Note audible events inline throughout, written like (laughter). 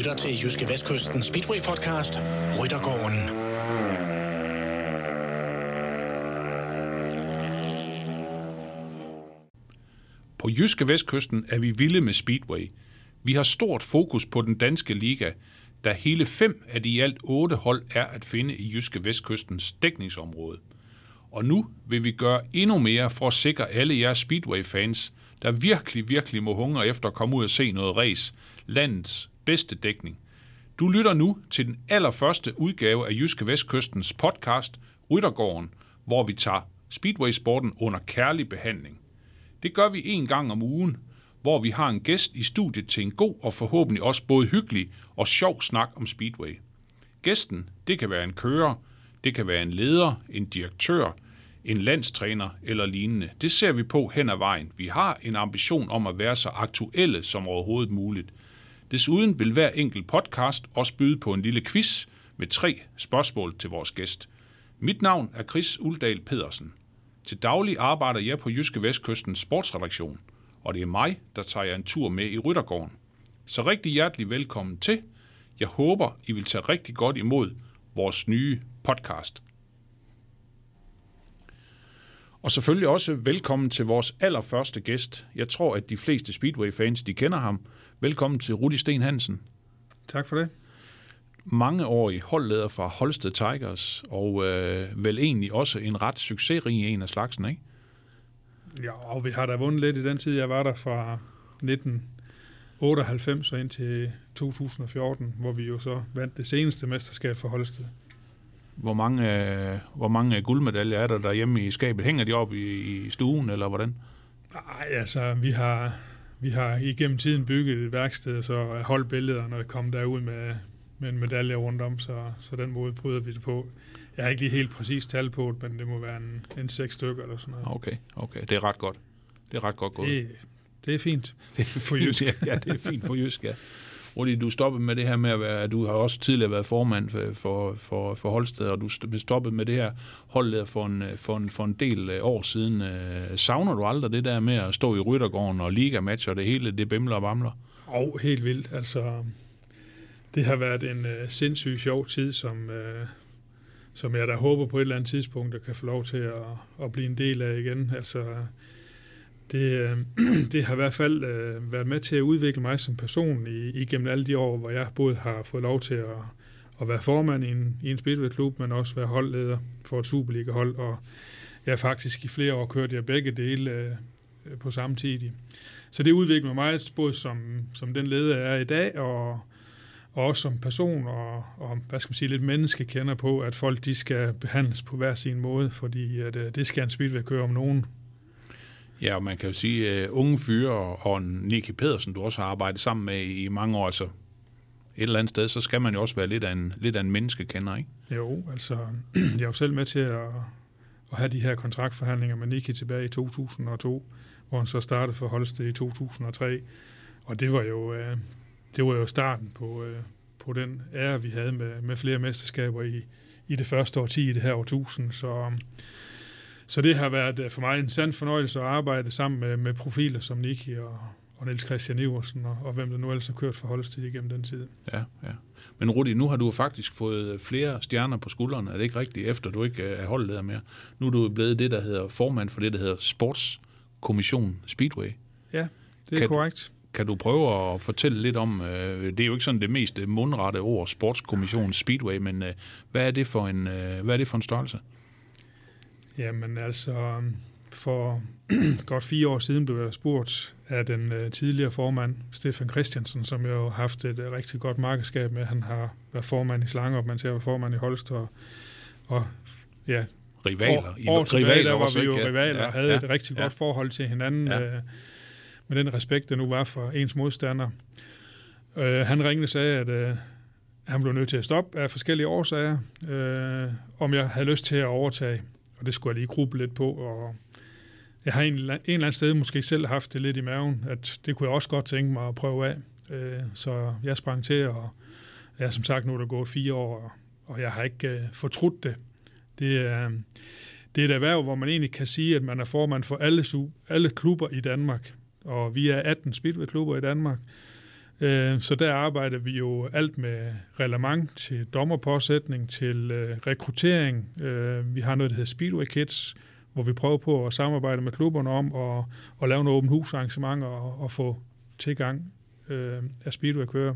lytter til Jyske Vestkysten Speedway Podcast, Ryttergården. På Jyske Vestkysten er vi vilde med Speedway. Vi har stort fokus på den danske liga, da hele fem af de i alt otte hold er at finde i Jyske Vestkystens dækningsområde. Og nu vil vi gøre endnu mere for at sikre alle jeres Speedway-fans, der virkelig, virkelig må hungre efter at komme ud og se noget race, landets bedste dækning. Du lytter nu til den allerførste udgave af Jyske Vestkystens podcast, Ryttergården, hvor vi tager Speedway-sporten under kærlig behandling. Det gør vi en gang om ugen, hvor vi har en gæst i studiet til en god og forhåbentlig også både hyggelig og sjov snak om Speedway. Gæsten, det kan være en kører, det kan være en leder, en direktør, en landstræner eller lignende. Det ser vi på hen ad vejen. Vi har en ambition om at være så aktuelle som overhovedet muligt. Desuden vil hver enkelt podcast også byde på en lille quiz med tre spørgsmål til vores gæst. Mit navn er Chris Uldal Pedersen. Til daglig arbejder jeg på Jyske Vestkystens sportsredaktion, og det er mig, der tager jer en tur med i Ryttergården. Så rigtig hjertelig velkommen til. Jeg håber, I vil tage rigtig godt imod vores nye podcast. Og selvfølgelig også velkommen til vores allerførste gæst. Jeg tror, at de fleste Speedway-fans, de kender ham. Velkommen til Rudi Sten Hansen. Tak for det. Mangeårig holdleder fra Holsted Tigers, og øh, vel egentlig også en ret succesrig en af slagsen, ikke? Ja, og vi har da vundet lidt i den tid, jeg var der fra 1998 og indtil 2014, hvor vi jo så vandt det seneste mesterskab for Holsted. Hvor mange, øh, hvor mange guldmedaljer er der derhjemme i skabet? Hænger de op i, i stuen, eller hvordan? Nej, altså, vi har, vi har igennem tiden bygget et værksted, så holdbillederne kom derud med, med en medalje rundt om, så, så den måde bryder vi det på. Jeg har ikke lige helt præcis tal på det, men det må være en, en seks stykker eller sådan noget. Okay, okay. Det er ret godt. Det er ret godt gået. Det, det er fint. Det er for jysk. (laughs) ja, det er fint for jysk, ja. Rudi, du stoppede med det her med at være, du har også tidligere været formand for, for, for, for Holsted, og du stoppede med det her holdleder for en, for en, for en del øh, år siden. Øh, savner du aldrig det der med at stå i Ryttergården og ligamatch og det hele, det bimler og bamler? Og oh, helt vildt. Altså, det har været en øh, uh, sindssygt sjov tid, som, uh, som jeg da håber på et eller andet tidspunkt, at kan få lov til at, at blive en del af igen. Altså, det, øh, (clears throat) det har i hvert fald øh, været med til at udvikle mig som person i, igennem alle de år, hvor jeg både har fået lov til at, at være formand i en, i en speedway-klub, men også være holdleder for et Superliga-hold, og jeg faktisk i flere år kørte jeg begge dele øh, på samme tid. Så det udvikler mig både som, som den leder, jeg er i dag, og, og også som person, og, og hvad skal man sige, lidt menneske kender på, at folk de skal behandles på hver sin måde, fordi at, øh, det skal en speedway-kører om nogen Ja, og man kan jo sige, uh, unge fyre og Nicky Pedersen, du også har arbejdet sammen med i mange år, så et eller andet sted, så skal man jo også være lidt af en, lidt af en menneskekender, ikke? Jo, altså, (clears throat) jeg er jo selv med til at, at have de her kontraktforhandlinger med Nicky tilbage i 2002, hvor han så startede for Holsted i 2003. Og det var jo, uh, det var jo starten på, uh, på den ære, vi havde med, med flere mesterskaber i, i det første årti i det her årtusind. Så så det har været øh, for mig en sand fornøjelse at arbejde sammen med, med profiler som Niki og, og Niels Christian Iversen, og, og hvem der nu ellers har kørt for Holsted igennem den tid. Ja, ja. Men Rudi, nu har du faktisk fået flere stjerner på skuldrene. Er det ikke rigtigt, efter du ikke er holdleder mere? Nu er du blevet det, der hedder formand for det, der hedder Sportskommission Speedway. Ja, det er kan, korrekt. Kan du prøve at fortælle lidt om, øh, det er jo ikke sådan det mest mundrette ord, Sportskommission Speedway, men øh, hvad, er det for en, øh, hvad er det for en størrelse? Jamen altså, for (clears throat) godt fire år siden blev jeg spurgt af den uh, tidligere formand, Stefan Christiansen, som jeg har haft et uh, rigtig godt markedskab med. Han har været formand i Slangerup, man ser formand i Holst, og, og ja, rivaler. År, år tilbage, rivaler der var vi jo rivaler og ja, havde ja, et rigtig ja. godt forhold til hinanden, ja. uh, med den respekt, der nu var for ens modstander. Uh, han ringede og sagde, at uh, han blev nødt til at stoppe af forskellige årsager, uh, om jeg havde lyst til at overtage og det skulle jeg lige gruble lidt på, og jeg har en, en eller anden sted måske selv haft det lidt i maven, at det kunne jeg også godt tænke mig at prøve af. Øh, så jeg sprang til, og jeg er som sagt nu er der gået fire år, og jeg har ikke øh, fortrudt det. Det er, det er et erhverv, hvor man egentlig kan sige, at man er formand for alle, alle klubber i Danmark, og vi er 18 speedway-klubber i Danmark. Øh, så der arbejder vi jo alt med reglement til dommerpåsætning, til øh, rekruttering. Øh, vi har noget, der hedder Speedway Kids, hvor vi prøver på at samarbejde med klubberne om at, at lave nogle åben husarrangementer og, og få tilgang øh, af Speedway-kører.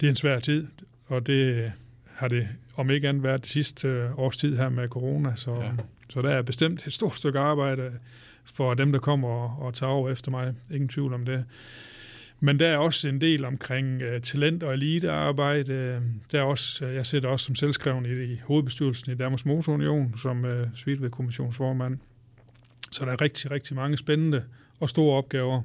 Det er en svær tid, og det har det om ikke andet været det sidste øh, års tid her med corona, så, ja. så der er bestemt et stort stykke arbejde for dem, der kommer og, og tager over efter mig. Ingen tvivl om det. Men der er også en del omkring uh, talent- og elitearbejde. Der er også, jeg sidder også som selvskreven i, i hovedbestyrelsen i Danmarks Motor Union, som uh, Svidved-kommissionsformand. Så der er rigtig, rigtig mange spændende og store opgaver,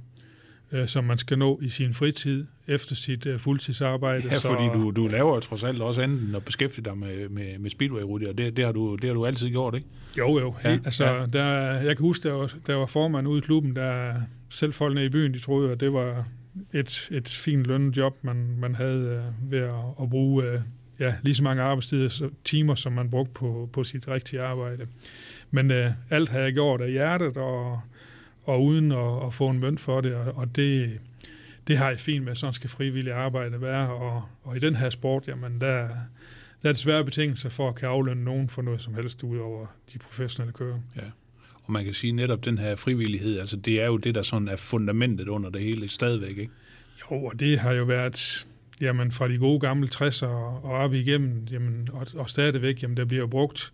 uh, som man skal nå i sin fritid efter sit uh, fuldtidsarbejde. Ja, fordi så, du, du laver trods alt også andet end at beskæftige dig med, med, med speedway og det, det, har du, det har du altid gjort, ikke? Jo, jo. Ja, altså, ja. Der, jeg kan huske, der var, der var formand ude i klubben, der selv folk nede i byen, de troede, at det var et, et fint lønnet job, man, man havde øh, ved at, at bruge øh, ja, lige så mange arbejdstider, timer, som man brugte på, på sit rigtige arbejde. Men øh, alt har jeg gjort af hjertet, og, og uden at, at få en mønt for det, og, og det, det har jeg fint med, sådan skal frivillig arbejde være, og, og i den her sport, jamen der, der er desværre betingelser for at kan aflønne nogen for noget som helst ud over de professionelle kører. Ja. Og man kan sige netop den her frivillighed, altså det er jo det, der sådan er fundamentet under det hele stadigvæk, ikke? Jo, og det har jo været jamen, fra de gode gamle 60'er og op igennem, jamen, og, og stadigvæk, jamen, der bliver brugt,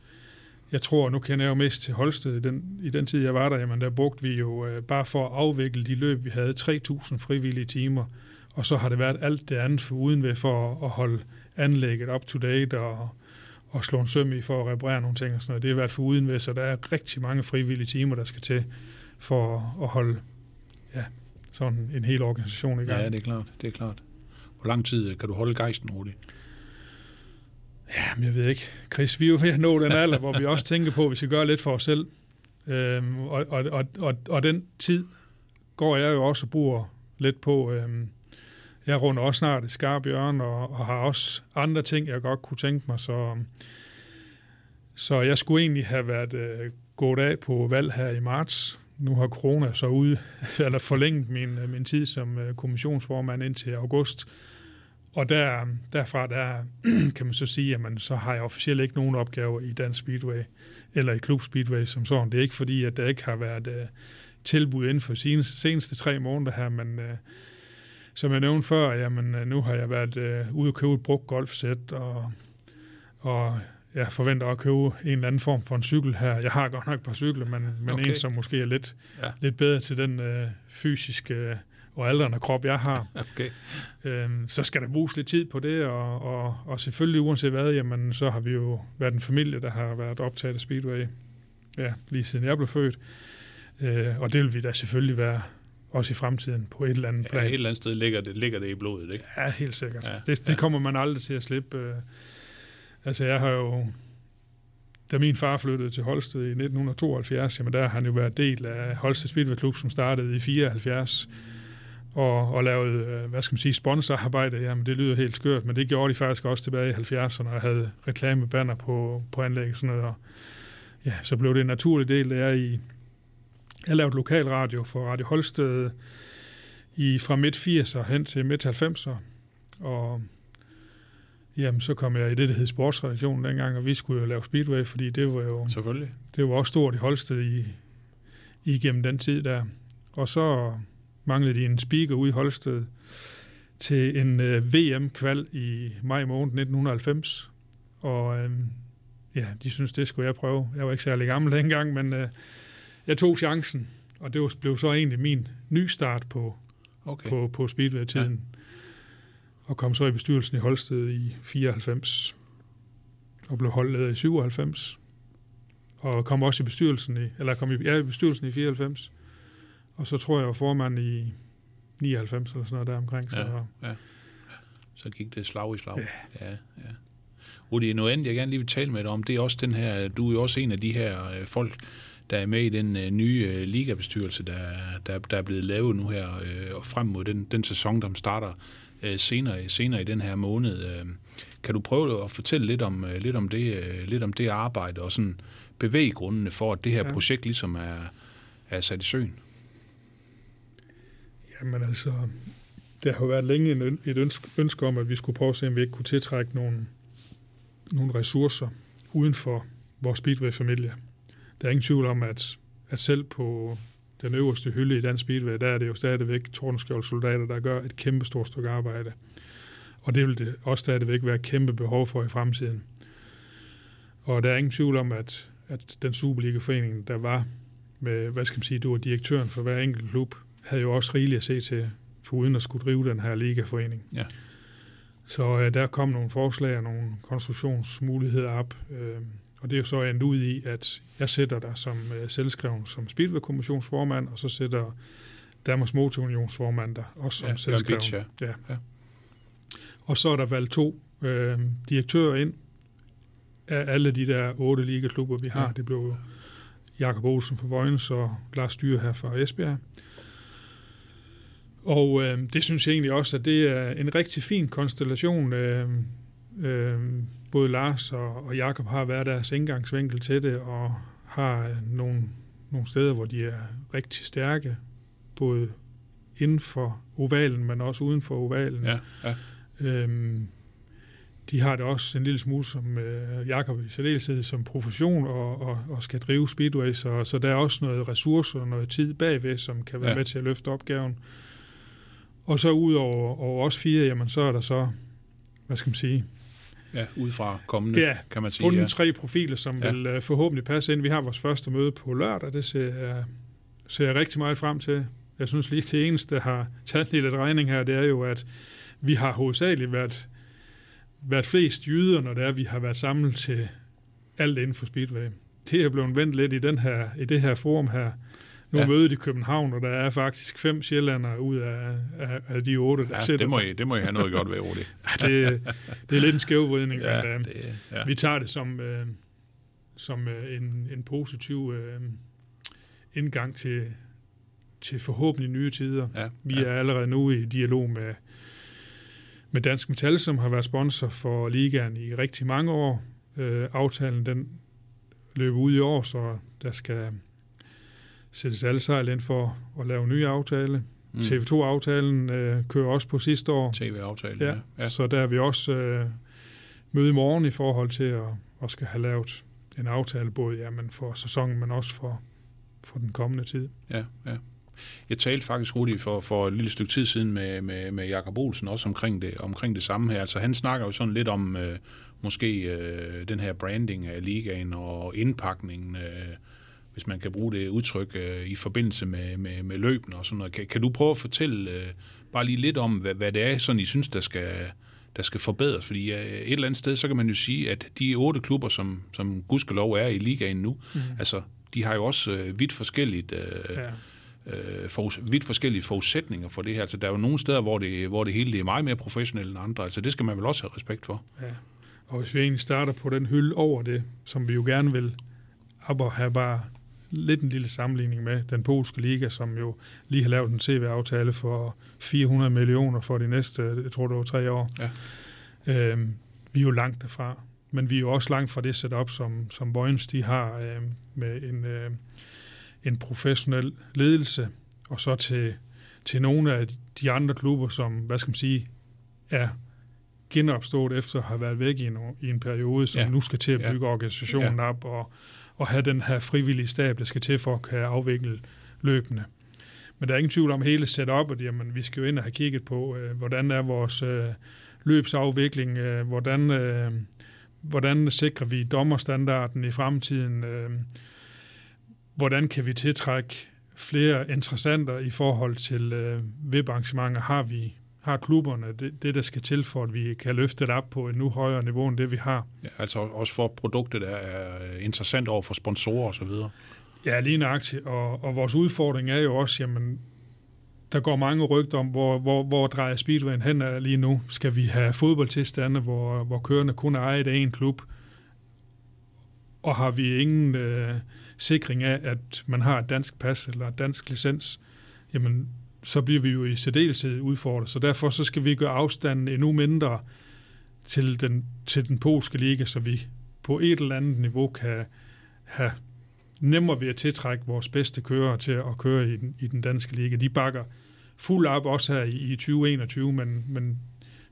jeg tror, nu kender jeg jo mest til Holsted, den, i den tid, jeg var der, jamen, der brugte vi jo øh, bare for at afvikle de løb, vi havde 3.000 frivillige timer, og så har det været alt det andet for uden ved for at, at holde anlægget up to date og, og slå en søm i for at reparere nogle ting og sådan noget. Det har været for uden ved, så der er rigtig mange frivillige timer, der skal til for at holde ja, sådan en hel organisation i gang. Ja, det er klart. Det er klart. Hvor lang tid kan du holde gejsten, Rudi? Ja, men jeg ved ikke. Chris, vi er jo ved at nå den alder, hvor vi også tænker på, at vi skal gøre lidt for os selv. Øhm, og, og, og, og, og den tid går jeg jo også og bruger lidt på. Øhm, jeg runder også snart et skarp hjørne, og, og har også andre ting, jeg godt kunne tænke mig. Så, så jeg skulle egentlig have været øh, gået af på valg her i marts. Nu har corona så ud, (laughs) eller forlænget min, øh, min tid som øh, kommissionsformand indtil august. Og der, derfra der, (clears throat) kan man så sige, at man, så har jeg officielt ikke nogen opgaver i Dansk Speedway, eller i Klub Speedway som sådan. Det er ikke fordi, at der ikke har været uh, tilbud inden for de seneste tre måneder her, men uh, som jeg nævnte før, jamen, øh, nu har jeg været øh, ude og købe et brugt golfsæt, og, og jeg forventer at købe en eller anden form for en cykel her. Jeg har godt nok et par cykler, men, men okay. en, som måske er lidt, ja. lidt bedre til den øh, fysiske og aldrende krop, jeg har. (laughs) Okay. Øhm, så skal der bruges lidt tid på det, og, og, og selvfølgelig uanset hvad, jamen, så har vi jo været en familie, der har været optaget af Speedway, ja, lige siden jeg blev født. Øh, og det vil vi da selvfølgelig være også i fremtiden på et eller andet plan. Ja, et eller andet sted ligger det, ligger det i blodet, ikke? Ja, helt sikkert. Ja, det, det ja. kommer man aldrig til at slippe. Øh. Altså, jeg har jo... Da min far flyttede til Holsted i 1972, jamen der har han jo været del af Holsted Speedway som startede i 74 og, og lavede, øh, hvad skal man sige, sponsorarbejde. Jamen, det lyder helt skørt, men det gjorde de faktisk også tilbage i 70'erne, og havde reklamebanner på, på anlæg og sådan noget. Og, ja, så blev det en naturlig del, der i jeg lavede lokalradio for Radio Holsted i, fra midt 80'er hen til midt 90'er. Og jamen, så kom jeg i det, der hed sportsredaktionen dengang, og vi skulle jo lave Speedway, fordi det var jo, Selvfølgelig. det var også stort i Holsted i, igennem den tid der. Og så manglede de en speaker ude i Holsted til en øh, VM-kval i maj måned 1990. Og øh, ja, de synes det skulle jeg prøve. Jeg var ikke særlig gammel dengang, men øh, jeg tog chancen, og det blev så egentlig min ny start på, okay. på, på Speedway-tiden. Ja. Og kom så i bestyrelsen i Holsted i 94, og blev holdet i 97. Og kom også i bestyrelsen i, eller kom i, ja, i bestyrelsen i 94. Og så tror jeg, jeg var formand i 99 eller sådan noget der omkring. Så, ja, ja. så gik det slag i slag. Ja. ja, ja. Rudi, noget andet, jeg gerne lige vil tale med dig om, det er også den her, du er jo også en af de her øh, folk, der er med i den øh, nye øh, ligabestyrelse, der, der, der er blevet lavet nu her, øh, og frem mod den, den sæson, der starter øh, senere, senere i den her måned. Øh, kan du prøve at fortælle lidt om, øh, lidt om, det, øh, lidt om det arbejde, og sådan bevæggrundene for, at det her ja. projekt ligesom er, er sat i søen? Jamen altså, der har været længe et ønske, ønske om, at vi skulle prøve at se, om vi ikke kunne tiltrække nogle, nogle ressourcer uden for vores Speedway-familie. Der er ingen tvivl om, at, at selv på den øverste hylde i dansk Speedway, der er det jo stadigvæk tordenskjoldsoldater, der gør et kæmpe stort stykke arbejde. Og det vil det også stadigvæk være et kæmpe behov for i fremtiden. Og der er ingen tvivl om, at, at den Superliga-forening, der var med, hvad skal man sige, du var direktøren for hver enkelt klub, havde jo også rigeligt at se til, for uden at skulle drive den her ligaforening. Ja. Så øh, der kom nogle forslag og nogle konstruktionsmuligheder op, øh, og det er jo så endt ud i, at jeg sætter der som øh, selvskreven som Speedway-kommissionsformand, og så sætter Danmarks Motorunionsformand der også som Ja, selvskreven. Bitch, ja. Ja. Ja. Og så er der valgt to øh, direktører ind af alle de der otte ligaklubber, vi har. Ja. Det blev Jakob Olsen fra Vojens og Lars Styre her fra Esbjerg. Og øh, det synes jeg egentlig også, at det er en rigtig fin konstellation. Øh, øh, både Lars og, og Jakob har været deres indgangsvinkel til det, og har nogle, nogle steder, hvor de er rigtig stærke, både inden for ovalen, men også uden for ovalen. Ja, ja. Øhm, de har det også en lille smule som øh, Jakob i særdeleshed som profession og, og, og skal drive Speedway, så, så der er også noget ressourcer og noget tid bagved, som kan være ja. med til at løfte opgaven. Og så ud over, over os fire, jamen så er der så, hvad skal man sige, ja udefra kommende, Ja, kan man sige. fundet Ja. tre profiler, som Ja. vil uh, forhåbentlig passe ind. Vi har vores første møde på lørdag, det ser jeg, ser jeg rigtig meget frem til. Jeg synes lige, det eneste, der har taget lidt regning her, det er jo, at vi har hovedsageligt været, været flest jyder, når det er, vi har været samlet til alt inden for Speedway. Det er blevet vendt lidt i, den her, i det her forum her. Nu Ja. ja. mødet i København, og der er faktisk fem sjællandere ud af, af, af de otte, der Ja, sidder. det, må I, det må I have noget godt ved, Rudi. (laughs) det, det er lidt en skævvridning, Ja, men, øh, det, ja. vi tager det som, øh, som øh, en, en positiv øh, indgang til, til forhåbentlig nye tider. ja, Vi ja. er allerede nu i dialog med, med Dansk Metal, som har været sponsor for ligaen i rigtig mange år. Øh, aftalen den løber ud i år, så der skal sættes alle sejl ind for at lave en ny aftale. Mm. TV2-aftalen øh, kører også på sidste år. TV-aftale, Ja, ja. ja. Så der er vi også øh, møde i morgen i forhold til at, at skal have lavet en aftale, både jamen, for sæsonen, men også for, for den kommende tid. Ja, ja. Jeg talte faktisk, Rudi, for, for et lille stykke tid siden med, med, med Jakob Olsen også omkring det, omkring det samme her. Altså han snakker jo sådan lidt om øh, måske øh, den her branding af ligaen og indpakningen, øh, hvis man kan bruge det udtryk, øh, i forbindelse med, med, med løbene og sådan noget. Kan, kan du prøve at fortælle øh, bare lige lidt om, hvad, hvad det er, sådan I synes, der skal, der skal forbedres? Fordi øh, et eller andet sted, så kan man jo sige, at de otte klubber, som, som gudskelov er i ligaen nu, mm. altså de har jo også øh, vidt forskelligt... Øh, Ja. øh, for, vidt forskellige forudsætninger for det her. Altså, der er jo nogle steder, hvor det, hvor det hele det er meget mere professionelt end andre. Altså, det skal man vel også have respekt for. Ja. Og hvis vi egentlig starter på den hylde over det, som vi jo gerne vil op og have bare lidt en lille sammenligning med den polske liga, som jo lige har lavet en tv-aftale for 400 millioner for de næste, jeg tror det var tre år. Ja. Øhm, vi er jo langt derfra, men vi er jo også langt fra det setup, som, som Boyens de har øh, med en, øh, en professionel ledelse, og så til, til nogle af de andre klubber, som, hvad skal man sige, er genopstået efter at have været væk i en, i en periode, som Ja. ja. nu skal til at Ja. bygge organisationen Ja. op og, og have den her frivillige stab, der skal til for at kan afvikle løbende. Men der er ingen tvivl om hele setupet. Jamen, vi skal jo ind og have kigget på, øh, hvordan er vores øh, løbsafvikling, øh, hvordan, øh, hvordan sikrer vi dommerstandarden i fremtiden, øh, hvordan kan vi tiltrække flere interessenter i forhold til øh, webarrangementer, har vi har klubberne det, det, der skal til for, at vi kan løfte det op på et nu højere niveau end det, vi har. Ja, altså også for produktet er, er interessant over for sponsorer og så videre. Ja, lige nøjagtigt. Og, og vores udfordring er jo også, jamen, der går mange rygter om, hvor, hvor, hvor drejer Speedwayen hen lige nu. Skal vi have fodboldtilstande, hvor, hvor kørende kun er ejet af en klub? Og har vi ingen øh, sikring af, at man har et dansk pas eller et dansk licens? Jamen, så bliver vi jo i særdeleshed udfordret. Så derfor så skal vi gøre afstanden endnu mindre til den, til den polske liga, så vi på et eller andet niveau kan have nemmere ved at tiltrække vores bedste kører til at køre i den, i den danske liga. De bakker fuld op også her i, i 2021, men, men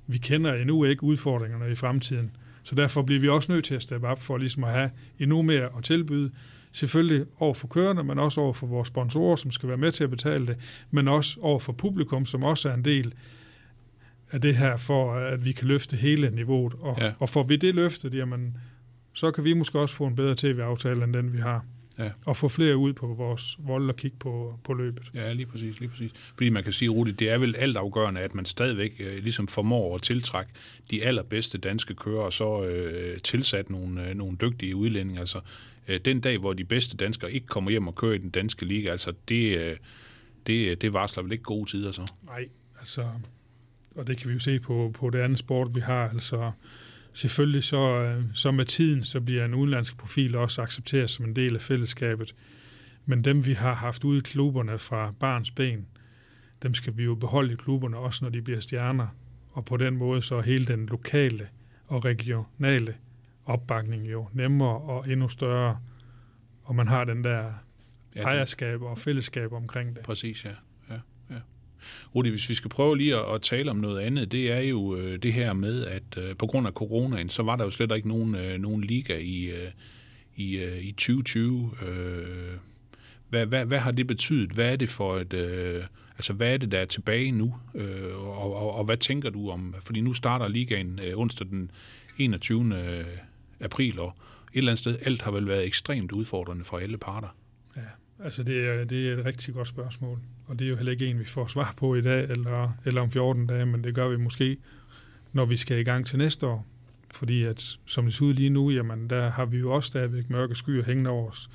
vi kender endnu ikke udfordringerne i fremtiden. Så derfor bliver vi også nødt til at steppe op for ligesom at have endnu mere at tilbyde. Selvfølgelig over for kørende, men også over for vores sponsorer, som skal være med til at betale det, men også over for publikum, som også er en del af det her, for at vi kan løfte hele niveauet. Og, ja. og får vi det løftet, jamen, så kan vi måske også få en bedre tv-aftale end den, vi har. Ja. Og få flere ud på vores vold og kigge på, på løbet. Ja, lige præcis, lige præcis. Fordi man kan sige, Rudi, det er vel alt afgørende, at man stadigvæk øh, ligesom formår at tiltrække de allerbedste danske kører, og så øh, tilsat nogle, øh, nogle dygtige udlændinge. Altså, Øh, den dag, hvor de bedste danskere ikke kommer hjem og kører i den danske liga, altså det, øh, det, øh, det varsler vel ikke gode tider så? Nej, altså, og det kan vi jo se på, på det andet sport, vi har. Altså, selvfølgelig så, så med tiden, så bliver en udenlandsk profil også accepteret som en del af fællesskabet. Men dem, vi har haft ude i klubberne fra barns ben, dem skal vi jo beholde i klubberne, også når de bliver stjerner. Og på den måde så hele den lokale og regionale opbakning jo nemmere og endnu større, og man har den der ejerskab og fællesskab omkring det. Præcis, ja. Rudi, hvis vi skal prøve lige at, at tale om noget andet, det er jo øh, det her med, at øh, på grund af coronaen, så var der jo slet ikke nogen, øh, nogen liga i, øh, i, øh, i 2020. Øh, hvad, hvad, hvad har det betydet? Hvad er det for et... Øh, altså, hvad er det, der er tilbage nu? Øh, og, og, og hvad tænker du om... Fordi nu starter ligaen øh, onsdag den 21. April, og et eller andet sted, alt har vel været ekstremt udfordrende for alle parter. Ja, altså det er, det er et rigtig godt spørgsmål og det er jo heller ikke en, vi får svar på i dag eller, eller om 14 dage, men det gør vi måske, når vi skal i gang til næste år. Fordi at, som det ser ud lige nu, jamen, der har vi jo også stadigvæk mørke skyer hængende over os.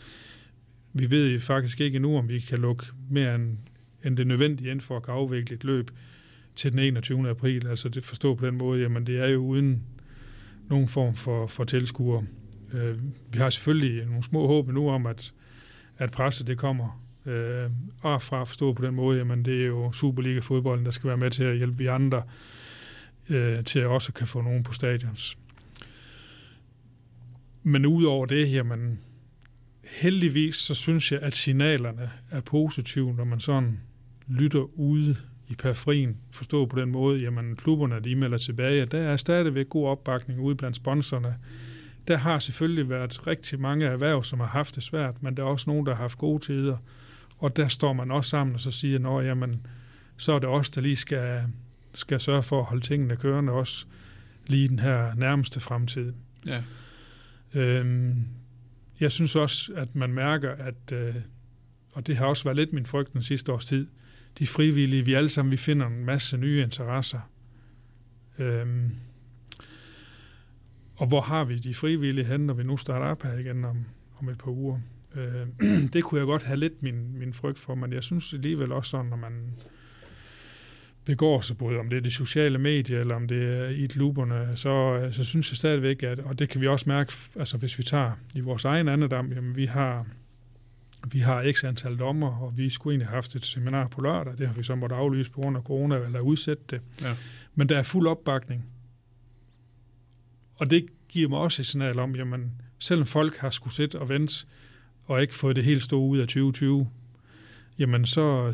Vi ved faktisk ikke endnu, om vi kan lukke mere end, end det nødvendige ind for at kan afvikle et løb til den 21. april. Altså det forstå på den måde, jamen det er jo uden nogen form for, for tilskuer. Øh, vi har selvfølgelig nogle små håb nu om, at, at presset det kommer Øh, og fra at forstå på den måde, jamen det er jo Superliga-fodbolden, der skal være med til at hjælpe vi andre øh, til at også kan få nogen på stadions. Men udover det, jamen heldigvis, så synes jeg, at signalerne er positive, når man sådan lytter ude i periferien, forstå på den måde, jamen klubberne, de melder tilbage, der er stadigvæk god opbakning ude blandt sponsorerne. Der har selvfølgelig været rigtig mange erhverv, som har haft det svært, men der er også nogen, der har haft gode tider. Og der står man også sammen og så siger, at jamen, så er det os, der lige skal, skal sørge for at holde tingene kørende også lige den her nærmeste fremtid. Ja. Øhm, jeg synes også, at man mærker, at, øh, og det har også været lidt min frygt den sidste års tid, de frivillige, vi alle sammen, vi finder en masse nye interesser. Øhm, og hvor har vi de frivillige hen, når vi nu starter op her igen om, om et par uger? Øh, (clears throat) det kunne jeg godt have lidt min, min frygt for, men jeg synes alligevel også sådan, når man begår sig, både om det er de sociale medier, eller om det er i klubberne, så, øh, så synes jeg stadigvæk, at, og det kan vi også mærke, altså hvis vi tager i vores egen andedam, jamen vi har, vi har x antal dommer, og vi skulle egentlig have haft et seminar på lørdag, det har vi så måtte aflyse på grund af corona, eller udsætte det. Ja. Men der er fuld opbakning. Og det giver mig også et signal om, jamen, selvom folk har skulle sætte og vente og ikke fået det helt store ud af 2020, jamen så,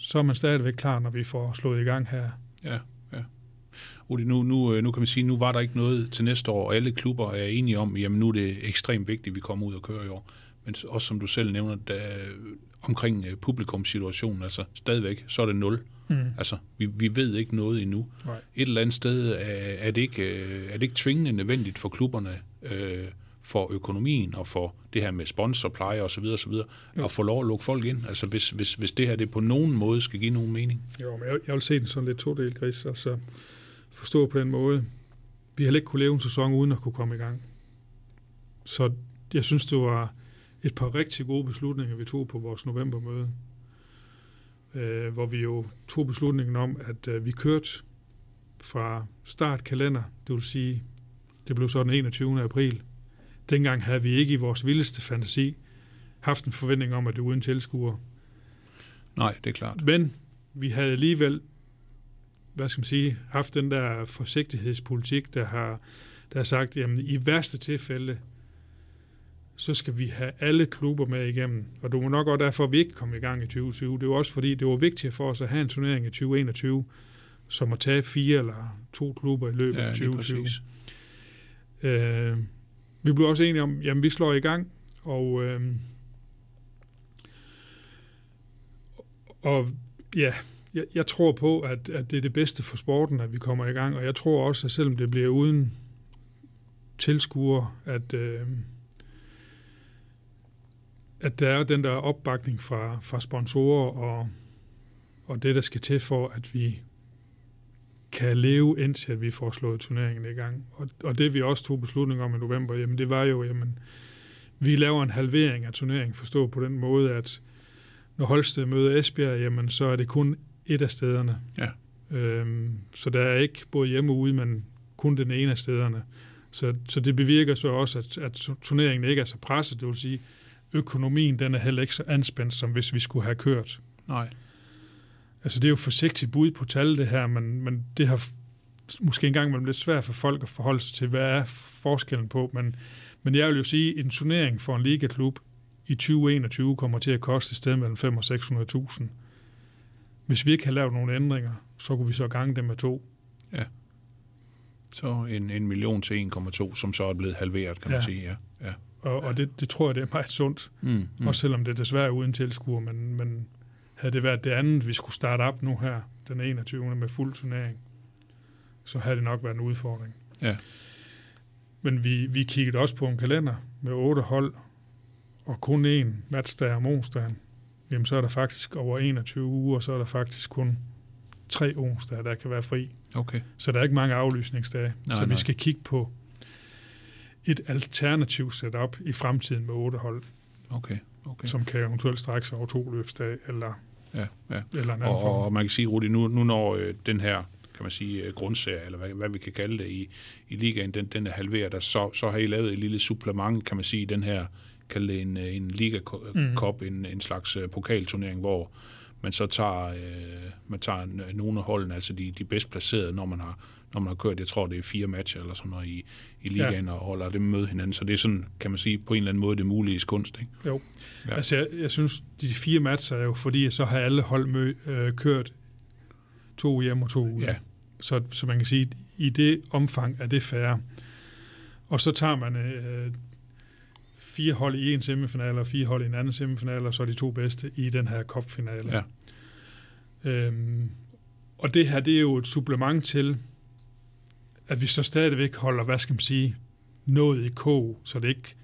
så er man stadigvæk klar, når vi får slået i gang her. Ja, ja. Udi, nu, nu, øh, nu kan man sige, nu var der ikke noget til næste år, og alle klubber er enige om, jamen nu er det ekstremt vigtigt, at vi kommer ud og kører i år. Men også som du selv nævner, der, omkring øh, publikumssituationen, altså stadigvæk, så er det nul. Mm. Altså, vi, vi ved ikke noget endnu. Nej. Et eller andet sted er, er, det ikke, øh, er det ikke tvingende nødvendigt for klubberne, øh, for økonomien og for det her med sponsorpleje osv. osv. at få lov at lukke folk ind? Altså hvis, hvis, hvis det her det på nogen måde skal give nogen mening? Jo, men jeg, jeg vil se den sådan lidt todel, Chris. Altså forstå på den måde. Vi har ikke kunne leve en sæson uden at kunne komme i gang. Så jeg synes, det var et par rigtig gode beslutninger, vi tog på vores novembermøde. Øh, hvor vi jo tog beslutningen om, at øh, vi kørte fra startkalender, det vil sige, det blev så den 21. april, Dengang havde vi ikke i vores vildeste fantasi haft en forventning om, at det uden tilskuer. Nej, det er klart. Men vi havde alligevel, hvad skal man sige, haft den der forsigtighedspolitik, der har, der har sagt, jamen i værste tilfælde, så skal vi have alle klubber med igennem. Og det var nok også derfor, at vi ikke kom i gang i 2020. Det var også fordi, det var vigtigt for os at have en turnering i 2021, som at tage fire eller to klubber i løbet Ja, af lige 2020. præcis. Øh, vi blev også enige om, jamen vi slår i gang, og, øh, og ja, jeg, jeg tror på, at, at det er det bedste for sporten, at vi kommer i gang, og jeg tror også, at selvom det bliver uden tilskuere, at, øh, at der er den der opbakning fra, fra sponsorer og, og det, der skal til for, at vi kan leve indtil at vi får slået turneringen i gang. Og, og det vi også tog beslutning om i november, jamen det var jo, jamen, vi laver en halvering af turneringen, forstå på den måde, at når Holsted møder Esbjerg, jamen så er det kun et af stederne. Ja. Øhm, så der er ikke både hjemme og ude, men kun den ene af stederne. Så, så det bevirker så også, at, at turneringen ikke er så presset, det vil sige, økonomien den er heller ikke så anspændt, som hvis vi skulle have kørt. Nej. Altså det er jo forsigtigt bud på tal det her, men, men det har måske engang været lidt svært for folk at forholde sig til, hvad er forskellen på. Men, men jeg vil jo sige, at en turnering for en ligaklub i 2021 kommer til at koste et sted mellem 5 og 600.000. Hvis vi ikke har lavet nogle ændringer, så kunne vi så gange dem med to. Så en, en million til 1,2, som så er blevet halveret, kan man Ja. sige. Ja. ja. Og, og det, det tror jeg, det er meget sundt. Mm, Mm. Også selvom det er desværre uden tilskuer, men, men havde det været det andet, vi skulle starte op nu her, den 21. med fuld turnering, så havde det nok været en udfordring. Ja. Men vi, vi kiggede også på en kalender med otte hold, og kun én matchdag om onsdagen. Jamen så er der faktisk over 21 uger, så er der faktisk kun tre onsdage, der kan være fri. Okay. Så der er ikke mange aflysningsdage. Nej, så vi nej. skal kigge på et alternativt setup i fremtiden med otte hold, Okay. okay. som kan eventuelt strække sig over to løbsdage, eller, Ja, ja. eller en anden Og, form. og man kan sige, Rudi, nu, nu når øh, den her kan man sige, øh, grundserie, eller hvad, hvad vi kan kalde det i, i ligaen, den, den er halveret, og så, så har I lavet et lille supplement, kan man sige, i den her, kalde det en, øh, en liga Mhm. cup, en, en slags øh, pokalturnering, hvor man så tager, øh, man tager nogle af holdene, altså de, de bedst placerede, når man har når man har kørt, jeg tror, det er fire matcher eller sådan noget i, i ligaen, ja. og holder dem møde hinanden. Så det er sådan, kan man sige, på en eller anden måde det mulige kunst. Ikke? Jo. Ja. Altså, jeg, jeg synes, de fire matcher er jo fordi, så har alle hold mø, øh, kørt to hjem og to ude. Ja. Så, så man kan sige, i det omfang er det færre. Og så tager man øh, fire hold i en semifinal, og fire hold i en anden semifinal, og så de to bedste i den her cupfinale. Ja. Øhm, og det her, det er jo et supplement til, at vi så stadigvæk holder, hvad skal man sige, noget i kog, så det ikke,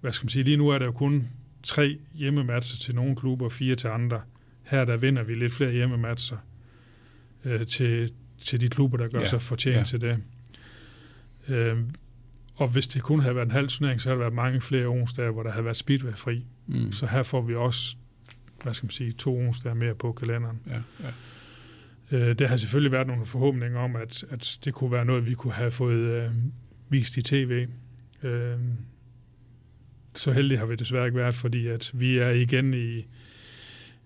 hvad skal man sige, lige nu er der jo kun tre hjemmematcher til nogle klubber, og fire til andre. Her der vinder vi lidt flere hjemmematcher øh, til, til de klubber, der gør Ja, sig fortjent ja. til det. Øh, og hvis det kun havde været en halv turnering, så har der været mange flere onsdage, hvor der har været speedway fri. Mm. Så her får vi også, hvad skal man sige, to onsdage mere på kalenderen. Ja, ja. Øh, der har selvfølgelig været nogle forhåbninger om, at, at det kunne være noget, vi kunne have fået øh, vist i tv. Øh, så heldige har vi desværre ikke været, fordi at vi er igen i,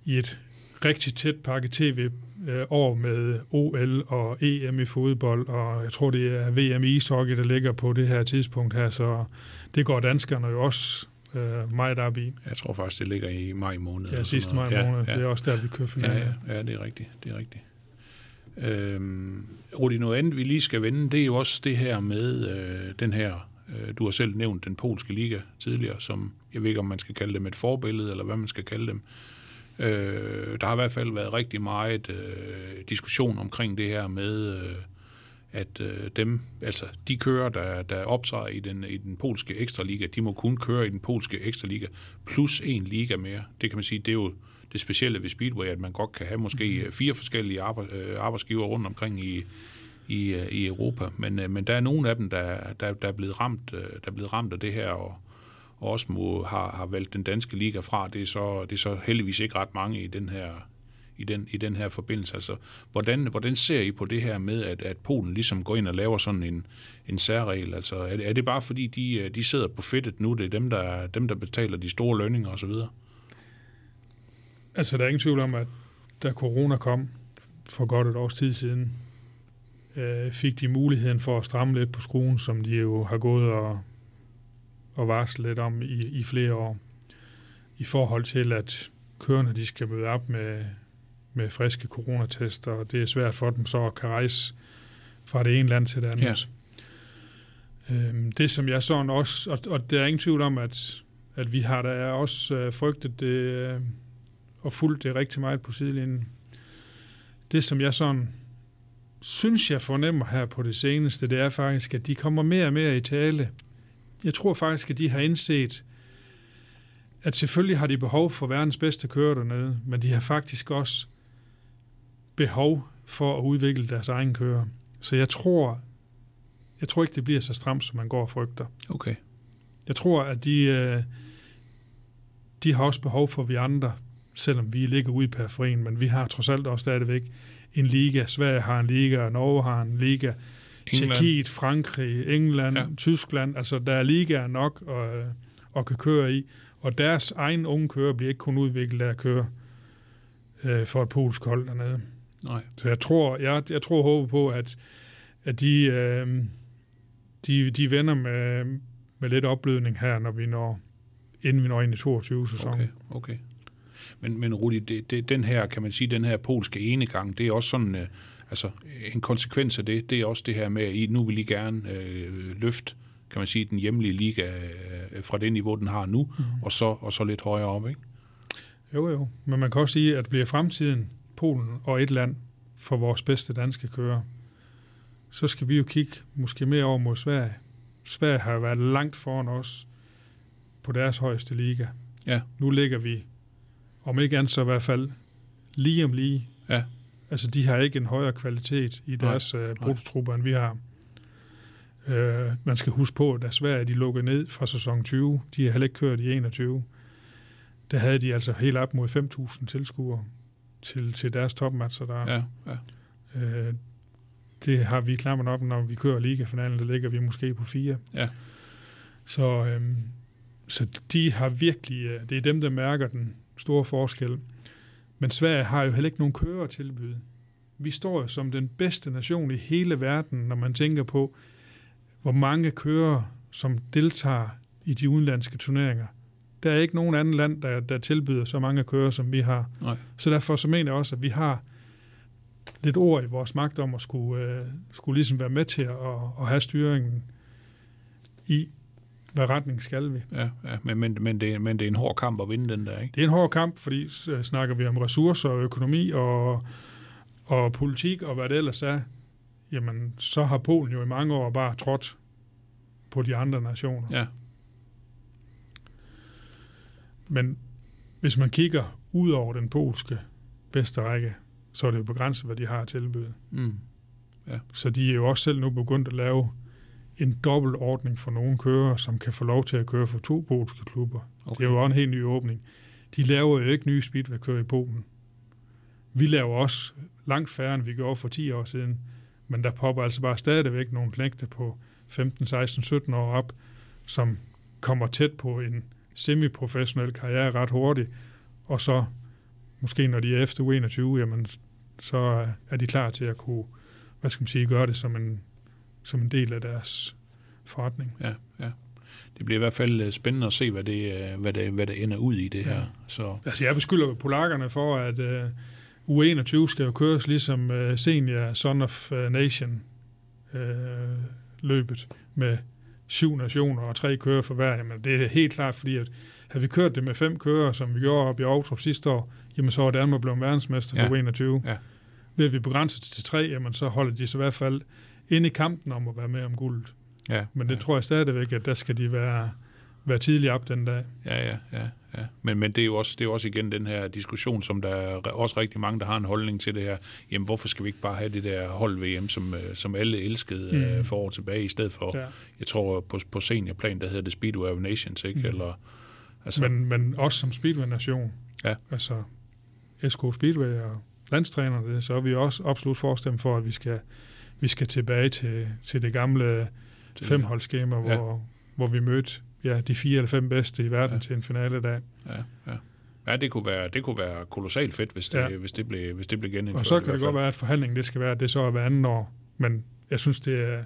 i et rigtig tæt pakket tv øh, år med OL og EM i fodbold, og jeg tror, det er VM i ishockey, der ligger på det her tidspunkt her, så det går danskerne jo også øh, meget op i. Jeg tror faktisk, det ligger i maj måned. Ja, sidste maj måned, Ja, det er ja. også der, vi kører Ja, finalen. ja, ja, det er rigtigt. Det er rigtigt. Øhm, Rudi, noget andet, vi lige skal vende, det er jo også det her med øh, den her, øh, du har selv nævnt den polske liga tidligere, som jeg ved ikke, om man skal kalde dem et forbillede, eller hvad man skal kalde dem. Øh, der har i hvert fald været rigtig meget øh, diskussion omkring det her med, øh, at øh, dem, altså de kører, der, der optræder i den, i den polske ekstraliga, de må kun køre i den polske ekstraliga, plus en liga mere. Det kan man sige, det er jo det specielle ved Speedway, at man godt kan have måske Mhm. fire forskellige øh, arbejdsgiver rundt omkring i, i, øh, i Europa. Men, øh, men der er nogle af dem, der, der, der, er blevet ramt, øh, der er blevet ramt af det her, og, og også må, har, har valgt den danske liga fra. Det er, så, det er så heldigvis ikke ret mange i den her, i den, i den her forbindelse. Altså, hvordan, hvordan ser I på det her med, at, at Polen ligesom går ind og laver sådan en, en særregel? Altså, er, det- er det bare fordi, de, øh, de sidder på fedtet nu? Det er dem, der, dem, der betaler de store lønninger osv.? Altså, der er ingen tvivl om, at da corona kom for godt et års tid siden, øh, fik de muligheden for at stramme lidt på skruen, som de jo har gået og, og varslet lidt om i, i flere år, i forhold til, at kørende de skal møde op med, med friske coronatester, og det er svært for dem så at kan rejse fra det ene land til det andet. Ja. Øhm, det som jeg sådan også, og, og der er ingen tvivl om, at, at vi har da også øh, frygtet det øh, og fulgt det rigtig meget på sidelinjen. Det som jeg sådan synes, jeg fornemmer her på det seneste, det er faktisk, at de kommer mere og mere i tale. Jeg tror faktisk, at de har indset, at selvfølgelig har de behov for verdens bedste kører dernede, men de har faktisk også behov for at udvikle deres egen kører. Så jeg tror, jeg tror ikke, det bliver så stramt, som man går og frygter. Okay. Jeg tror, at de, øh, de har også behov for, at vi andre, selvom vi ligger ude i periferien, men vi har trods alt også stadigvæk en liga. Sverige har en liga, Norge har en liga, Tjekkiet, Frankrig, England, ja. Tyskland. Altså, der er ligaer nok at, at kan køre i. Og deres egen unge kører bliver ikke kun udviklet af at køre øh, for et polsk hold dernede. Nej. Så jeg tror, jeg, jeg tror håber på, at, at de, øh, de, de vender med, med lidt opblødning her, når vi når, inden vi når ind i 22 sæson. Okay, okay. Men, men Rudi, det, det, den her, kan man sige, den her polske enegang, det er også sådan, øh, altså en konsekvens af det, det er også det her med, at nu vil I gerne øh, løfte, kan man sige, den hjemlige liga øh, fra det niveau, den har nu, mm. og, så, og så lidt højere op, ikke? Jo, jo. Men man kan også sige, at bliver fremtiden Polen og et land for vores bedste danske kører, så skal vi jo kigge måske mere over mod Sverige. Sverige har været langt foran os på deres højeste liga. Ja. Nu ligger vi, om ikke andet så i hvert fald, lige om lige. Ja. Altså, de har ikke en højere kvalitet i deres uh, prototrupper, end vi har. Uh, man skal huske på, at da Sverige de lukkede ned fra sæson 20, de har heller ikke kørt i 21, der havde de altså helt op mod 5.000 tilskuere til, til deres topmatcher. Der. Ja, ja. Uh, det har vi klammert op, når vi kører ligafinalen, der ligger vi måske på fire. Ja. Så, øhm, så de har virkelig, det er dem, der mærker den store forskel. Men Sverige har jo heller ikke nogen kører at tilbyde. Vi står som den bedste nation i hele verden, når man tænker på, hvor mange kører, som deltager i de udenlandske turneringer. Der er ikke nogen anden land, der, der tilbyder så mange kører, som vi har. Nej. Så derfor så mener jeg også, at vi har lidt ord i vores magt om at skulle, øh, skulle ligesom være med til at, at have styringen i, hvad retning skal vi. Ja, ja men, men, men, det, men det er en hård kamp at vinde den der, ikke? Det er en hård kamp, fordi så snakker vi om ressourcer og økonomi og, og politik og hvad det ellers er, jamen så har Polen jo i mange år bare trådt på de andre nationer. Ja. Men hvis man kigger ud over den polske bedste række, så er det jo begrænset, hvad de har at tilbyde. Mm. Ja. Så de er jo også selv nu begyndt at lave en dobbelt ordning for nogle kører, som kan få lov til at køre for to polske klubber. Okay. Det er jo også en helt ny åbning. De laver jo ikke nye speedway-kører i Polen. Vi laver også langt færre, end vi gjorde for 10 år siden. Men der popper altså bare stadigvæk nogle knægte på 15, 16, 17 år op, som kommer tæt på en semiprofessionel karriere ret hurtigt, og så måske når de er efter U21, jamen, så er de klar til at kunne, hvad skal man sige, gøre det som en, som en del af deres forretning. Ja, ja. Det bliver i hvert fald øh, spændende at se, hvad det, øh, hvad det, hvad det ender ud i det ja. her. Så. Altså jeg beskylder polakkerne for, at uh, U21 skal jo køres ligesom uh, senior Son of Nation uh, løbet med syv nationer og tre kører for hver. Jamen, det er helt klart, fordi at havde vi kørt det med fem kører, som vi gjorde op i Aarhus sidste år, jamen så var Danmark blevet verdensmester for Ja. 21. Ja. Ved at vi begrænser det til tre, jamen så holder de sig i hvert fald inde i kampen om at være med om guldet. Ja, Men det ja. tror jeg stadigvæk, at der skal de være, være tidligt op den dag. Ja, ja, ja. ja. Men, men det, er jo også, det er også igen den her diskussion, som der er også rigtig mange, der har en holdning til det her. Jamen, hvorfor skal vi ikke bare have det der hold-VM, som, øh, som alle elskede Mm. mm. for år tilbage, i stedet for, Ja. jeg tror på, på seniorplan, der hedder det Speedway of Nations, ikke? Mm. Eller, altså, Men, men også som Speedway-nation, Ja. altså SK Speedway og landstrænerne, så er vi også absolut forstemt for, at vi skal, vi skal tilbage til, til det gamle femholdsskema, Ja. hvor, hvor vi mødte ja, de fire eller fem bedste i verden Ja. til en finale dag. ja, ja. Ja, det kunne være, det kunne være kolossalt fedt, hvis det, Ja. hvis det blev, hvis det blev genindført. Og så kan det godt være, at forhandlingen det skal være, at det så er hver anden år. Men jeg synes, det er,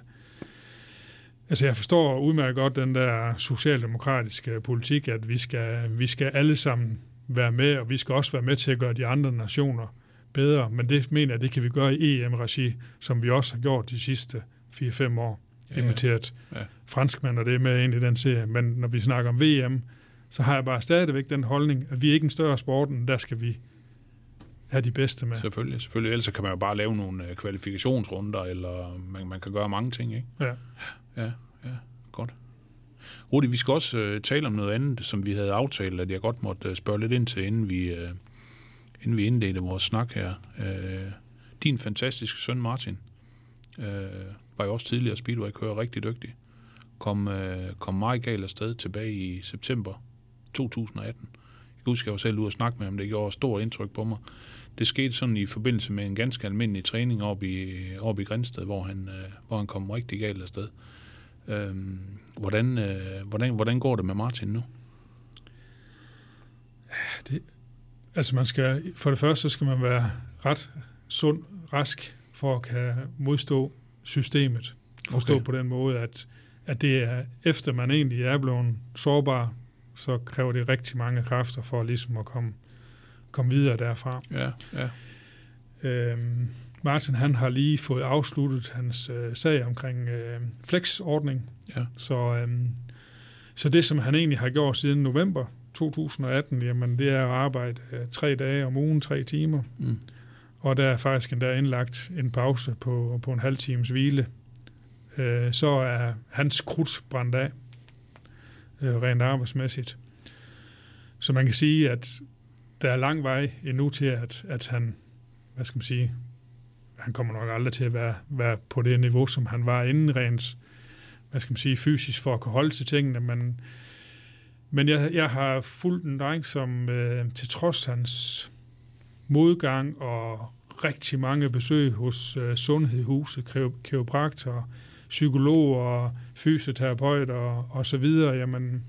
Altså jeg forstår udmærket godt den der socialdemokratiske politik, at vi skal, vi skal alle sammen være med, og vi skal også være med til at gøre de andre nationer bedre, men det mener jeg, det kan vi gøre i EM-regi, som vi også har gjort de sidste 4-5 år. Ja, ja. Inviteret Ja. franskmænd og det er med ind i den serie, men når vi snakker om VM, så har jeg bare stadigvæk den holdning, at vi er ikke en større sport, end der skal vi have de bedste med. Selvfølgelig, selvfølgelig. Ellers kan man jo bare lave nogle øh, kvalifikationsrunder, eller man, man kan gøre mange ting, ikke? Ja. Ja, ja, godt. Rudi, vi skal også øh, tale om noget andet, som vi havde aftalt, at jeg godt måtte øh, spørge lidt ind til, inden vi, øh, inden vi indledte vores snak her. Øh, din fantastiske søn Martin øh, var jo også tidligere speedway-kører, rigtig dygtig. Kom, øh, kom meget galt afsted tilbage i september 2018. Jeg husker, jeg var selv ude og snakke med ham, det gjorde stort indtryk på mig. Det skete sådan i forbindelse med en ganske almindelig træning op i, op i Grænsted, hvor han, øh, hvor han kom rigtig galt afsted. Øhm, hvordan, øh, hvordan, hvordan går det med Martin nu? Det, Altså man skal, for det første skal man være ret sund, rask, for at kan modstå systemet. Forstå okay. på den måde, at, at det er, efter man egentlig er blevet sårbar, så kræver det rigtig mange kræfter for ligesom at komme, komme videre derfra. Ja, ja. Øhm, Martin han har lige fået afsluttet hans øh, sag omkring øh, flexordning. Ja. Så, øhm, så det, som han egentlig har gjort siden november 2018, jamen, det er at arbejde øh, tre dage om ugen, tre timer. Mm. Og der er faktisk endda indlagt en pause på, på en halv times hvile. Øh, så er hans krudt brændt af, øh, rent arbejdsmæssigt. Så man kan sige, at der er lang vej endnu til, at, at han, hvad skal man sige, han kommer nok aldrig til at være, være på det niveau, som han var inden rent, hvad skal man sige, fysisk for at kunne holde til tingene, men, men jeg, jeg har fulgt en dreng, som øh, til trods hans modgang og rigtig mange besøg hos øh, Sundhedshuset, kiro- kiropraktor, psykologer, fysioterapeuter og, og så videre, jamen,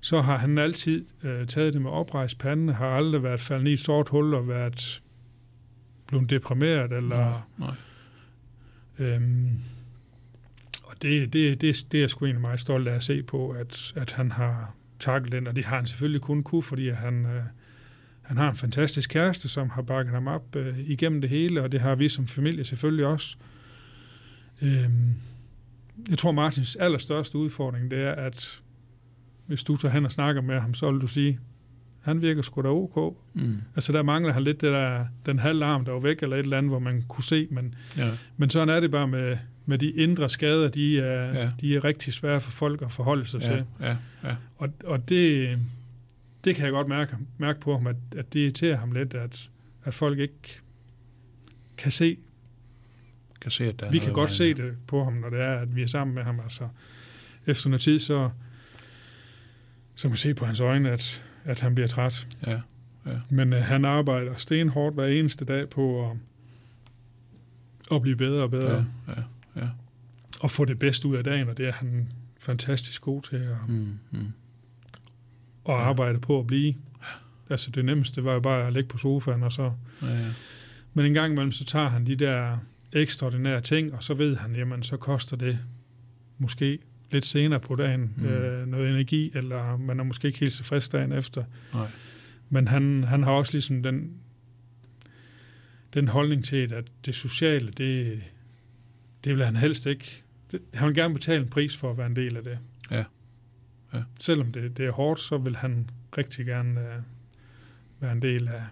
så har han altid øh, taget det med oprejst pande, har aldrig været faldet i et sort hul og været blevet deprimeret, eller Nej, Øhm, og det, det, det, det er jeg sgu egentlig meget stolt af at se på, at, at han har taklet den, og det har han selvfølgelig kun kunne, fordi han, øh, han har en fantastisk kæreste, som har bakket ham op øh, igennem det hele, og det har vi som familie selvfølgelig også. Øhm, jeg tror, Martins allerstørste udfordring, det er, at hvis du tager hen og snakker med ham, så vil du sige, han virker sgu da ok. Mm. Altså der mangler han lidt det der, den halve arm, der var væk, eller et eller andet, hvor man kunne se, men Ja, men sådan er det bare med, med de indre skader, de er, Ja. ja. de er rigtig svære for folk at forholde sig ja. ja, til. ja, ja. Og, og det, det kan jeg godt mærke, mærke på ham, at, at det irriterer ham lidt, at, at folk ikke kan se. Kan se, at der er Vi kan godt se det på ham, når det er, at vi er sammen med ham. Altså, efter noget tid, så, så kan man se på hans øjne, at, at han bliver træt. Ja, Men øh, han arbejder stenhårdt hver eneste dag på at, at blive bedre og bedre. ja, ja. Og få det bedste ud af dagen, og det er han fantastisk god til at, Mm, mm. at arbejde på at blive. Altså det nemmeste var jo bare at ligge på sofaen, og så... Ja, ja. Men en gang imellem, så tager han de der ekstraordinære ting, og så ved han, jamen, så koster det måske lidt senere på dagen Mm. mm. øh, noget energi, eller man er måske ikke helt så frisk dagen efter. Nej. Men han, han har også ligesom den, den holdning til, at det sociale, det, det vil han helst ikke. Det, han vil gerne betale en pris for at være en del af det. Ja. Ja. Selvom det, det er hårdt, så vil han rigtig gerne uh, være en del af.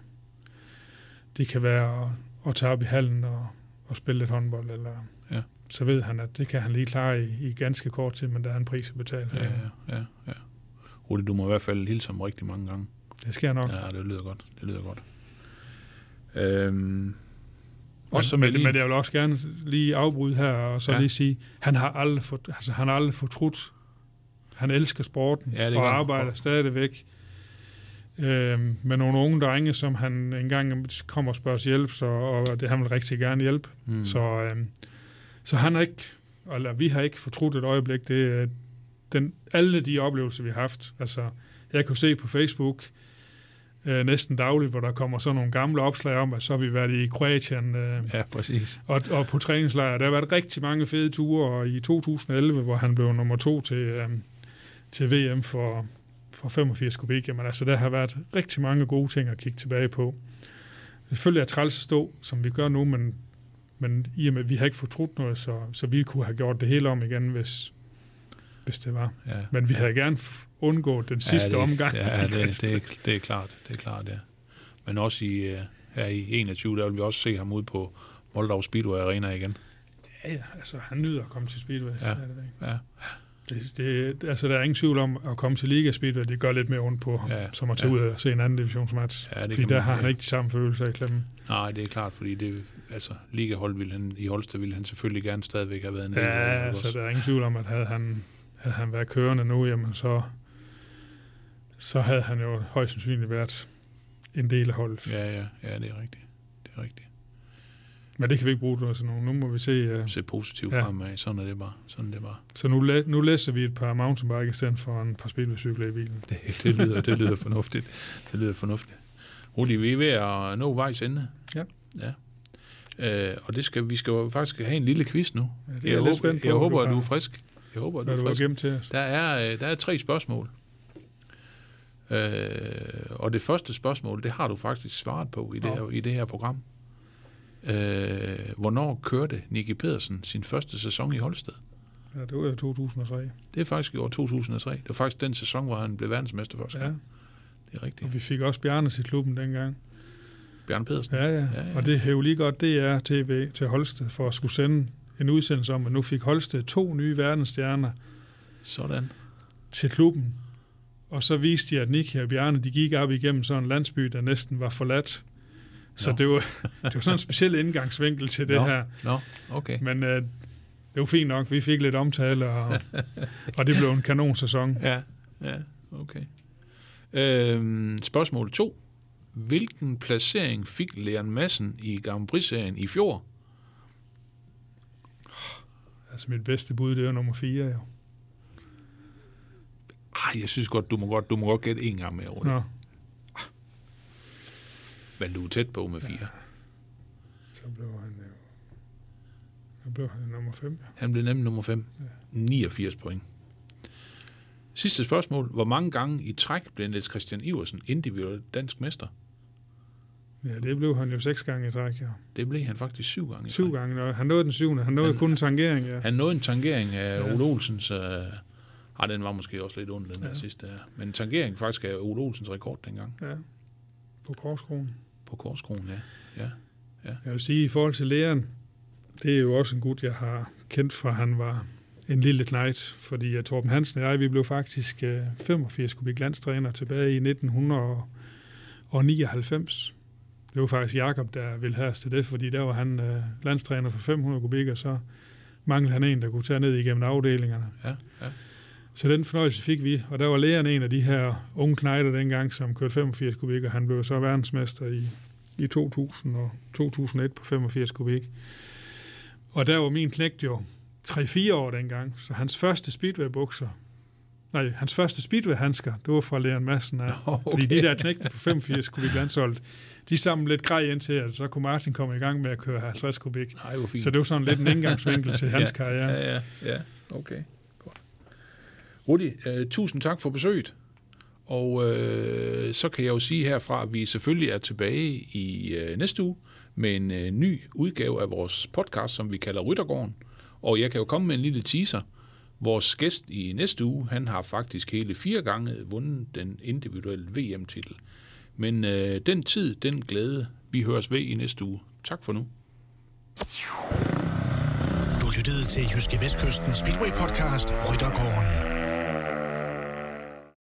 Det kan være at, at tage op i hallen og, og spille lidt håndbold, eller Ja. så ved han, at det kan han lige klare i, i ganske kort tid, men der er en pris at betale. Ja, ja, ja, ja. Rudi, du må i hvert fald hilse ham rigtig mange gange. Det sker nok. Ja, det lyder godt. Det lyder godt. Øhm, også Men, men, men jeg vil også gerne lige afbryde her og så Ja. lige sige, han har aldrig, for, altså, han har aldrig fortrudt. Han elsker sporten Ja, det og han. arbejder stadigvæk øhm, med nogle unge drenge, som han engang kommer og spørger hjælp, så, og det han vil rigtig gerne hjælpe. Mm. Så, øhm, så han har ikke, eller vi har ikke fortrudt et øjeblik. Det er den, alle de oplevelser, vi har haft. Altså, jeg kunne se på Facebook, øh, næsten dagligt, hvor der kommer sådan nogle gamle opslag om, at så har vi været i Kroatien øh, Ja, præcis. og, og på træningslejr. Der har været rigtig mange fede ture, og i 2011, hvor han blev nummer to til, øh, til VM for, for 85 kubik, jamen altså, der har været rigtig mange gode ting at kigge tilbage på. Selvfølgelig er træls at stå, som vi gør nu, men, men i og med, at vi har ikke fortrudt noget, så, så vi kunne have gjort det hele om igen, hvis, hvis det var. Ja. Men vi havde gerne undgået den sidste ja, det, omgang. Ja, det, (laughs) det, er, det er klart, det er klart, ja. Men også i, uh, her i 21, der vil vi også se ham ud på Moldau Speedway Arena igen. Ja, ja, altså han nyder at komme til Speedway. Ja. stadigvæk. Ja, Det, det, altså, der er ingen tvivl om at komme til Liga Speedway, det gør lidt mere ondt på ham, Ja, som at tage ja. ud og se en anden divisionsmatch. Ja, det fordi kan der man- har han ja. ikke de samme følelser i klemmen. nej, det er klart, fordi det, altså, ligahold ville han, i Holsted ville han selvfølgelig gerne stadigvæk have været en del Ja, af. ikke altså der er ingen tvivl om, at havde han, havde han været kørende nu, jamen så, så havde han jo højst sandsynligt været en del af holdet. Ja. Ja, ja, det er rigtigt. Det er rigtigt. Men det kan vi ikke bruge til nu. Nu må vi se. Uh, Se positivt Ja. fremad, sådan er det bare. Sådan er det bare. så nu, læ- nu læser vi et par mountainbike i stedet for en par speedwaycykler i bilen. Det, det, lyder, det lyder fornuftigt. Det lyder fornuftigt. Rudi, vi er ved at nå vejs ende. Ja. ja. Øh, og det skal, vi skal jo faktisk have en lille quiz nu. Ja, det er jeg jeg håber, lidt spændt på, jeg håber, du at du er har- frisk. Jeg håber, at du er du har frisk. gemt til os. Der er, øh, der er tre spørgsmål. Øh, og det første spørgsmål, det har du faktisk svaret på i det, her, i det her program. Øh, hvornår kørte Nicky Pedersen sin første sæson i Holsted? Ja, det var jo 2003. Det er faktisk i år 2003. Det var faktisk den sæson, hvor han blev verdensmester første Ja, gang. Det er rigtigt. og vi fik også Bjarne til klubben dengang. Bjørn Pedersen. Ja, ja. Ja, ja. Og det hævde lige godt DR TV til Holsted for at skulle sende en udsendelse om, at nu fik Holsted to nye verdensstjerner Sådan. til klubben. Og så viste de, at Nicky og Bjarne, de gik op igennem sådan en landsby, der næsten var forladt. Så Nå. det var, det var sådan en speciel indgangsvinkel til det Nå. her. Nå, okay. Men øh, det var fint nok. Vi fik lidt omtale, og, (laughs) og det blev en kanonsæson. Ja, ja, okay. Øhm, spørgsmål 2. Hvilken placering fik Leon Madsen i Grand Prix-serien i fjor? Altså mit bedste bud, det var nummer 4. Jo. Ej, jeg synes godt, du må godt, du må godt gætte en gang mere, Rune. Nå, Men du er tæt på med 4. så blev han jo... Så blev han nummer 5. Ja. Han blev nemlig nummer 5. 89 point. Sidste spørgsmål. Hvor mange gange i træk blev Niels Christian Iversen individuel dansk mester? ja, det blev han jo seks gange i træk. Ja. Det blev han faktisk syv gange. i Syv gange. Og han nåede den syvende. Han nåede Han- kun en tangering. Ja. Han nåede en tangering af Ja. Ole Olsens... Øh, ej, den var måske også lidt ond, den ja. Ja. der sidste her. Men tangering faktisk af Ole Olsens rekord dengang ja. På korskronen. på Korskronen, ja. Jeg vil sige, i forhold til læreren, det er jo også en gut, jeg har kendt fra, han var en lille knægt, fordi uh, Torben Hansen og jeg, vi blev faktisk uh, 85 kubik landstræner tilbage i 1999. Det var faktisk Jakob der ville have os til det, fordi der var han uh, landstræner for 500 kubik, og så manglede han en, der kunne tage ned igennem afdelingerne. Ja, ja. Så den fornøjelse fik vi, og der var læreren en af de her unge knejder dengang, som kørte 85 kubik, og han blev så verdensmester i, i 2000 og 2001 på 85 kubik. Og der var min knægt jo 3-4 år dengang, så hans første speedway-bukser, nej, hans første speedway-handsker, det var fra Leon Madsen af. Nå, Fordi okay. de der knægte på 85 kubik landsholdet, de samlede lidt grej ind til, at så kunne Martin komme i gang med at køre 50 kubik. Nej, hvor fint. Så det var sådan lidt en indgangsvinkel til hans (laughs) ja, karriere. Ja, ja, ja. Okay. Rudi, øh, tusind tak for besøget. Og øh, så kan jeg jo sige herfra, at vi selvfølgelig er tilbage i øh, næste uge med en øh, ny udgave af vores podcast, som vi kalder Ryttergården. Og jeg kan jo komme med en lille teaser. Vores gæst i næste uge, han har faktisk hele fire gange vundet den individuelle VM-titel. Men øh, den tid, den glæde, vi høres ved i næste uge. Tak for nu. Du lyttede til Jyske Vestkysten Speedway Podcast Ryttergården.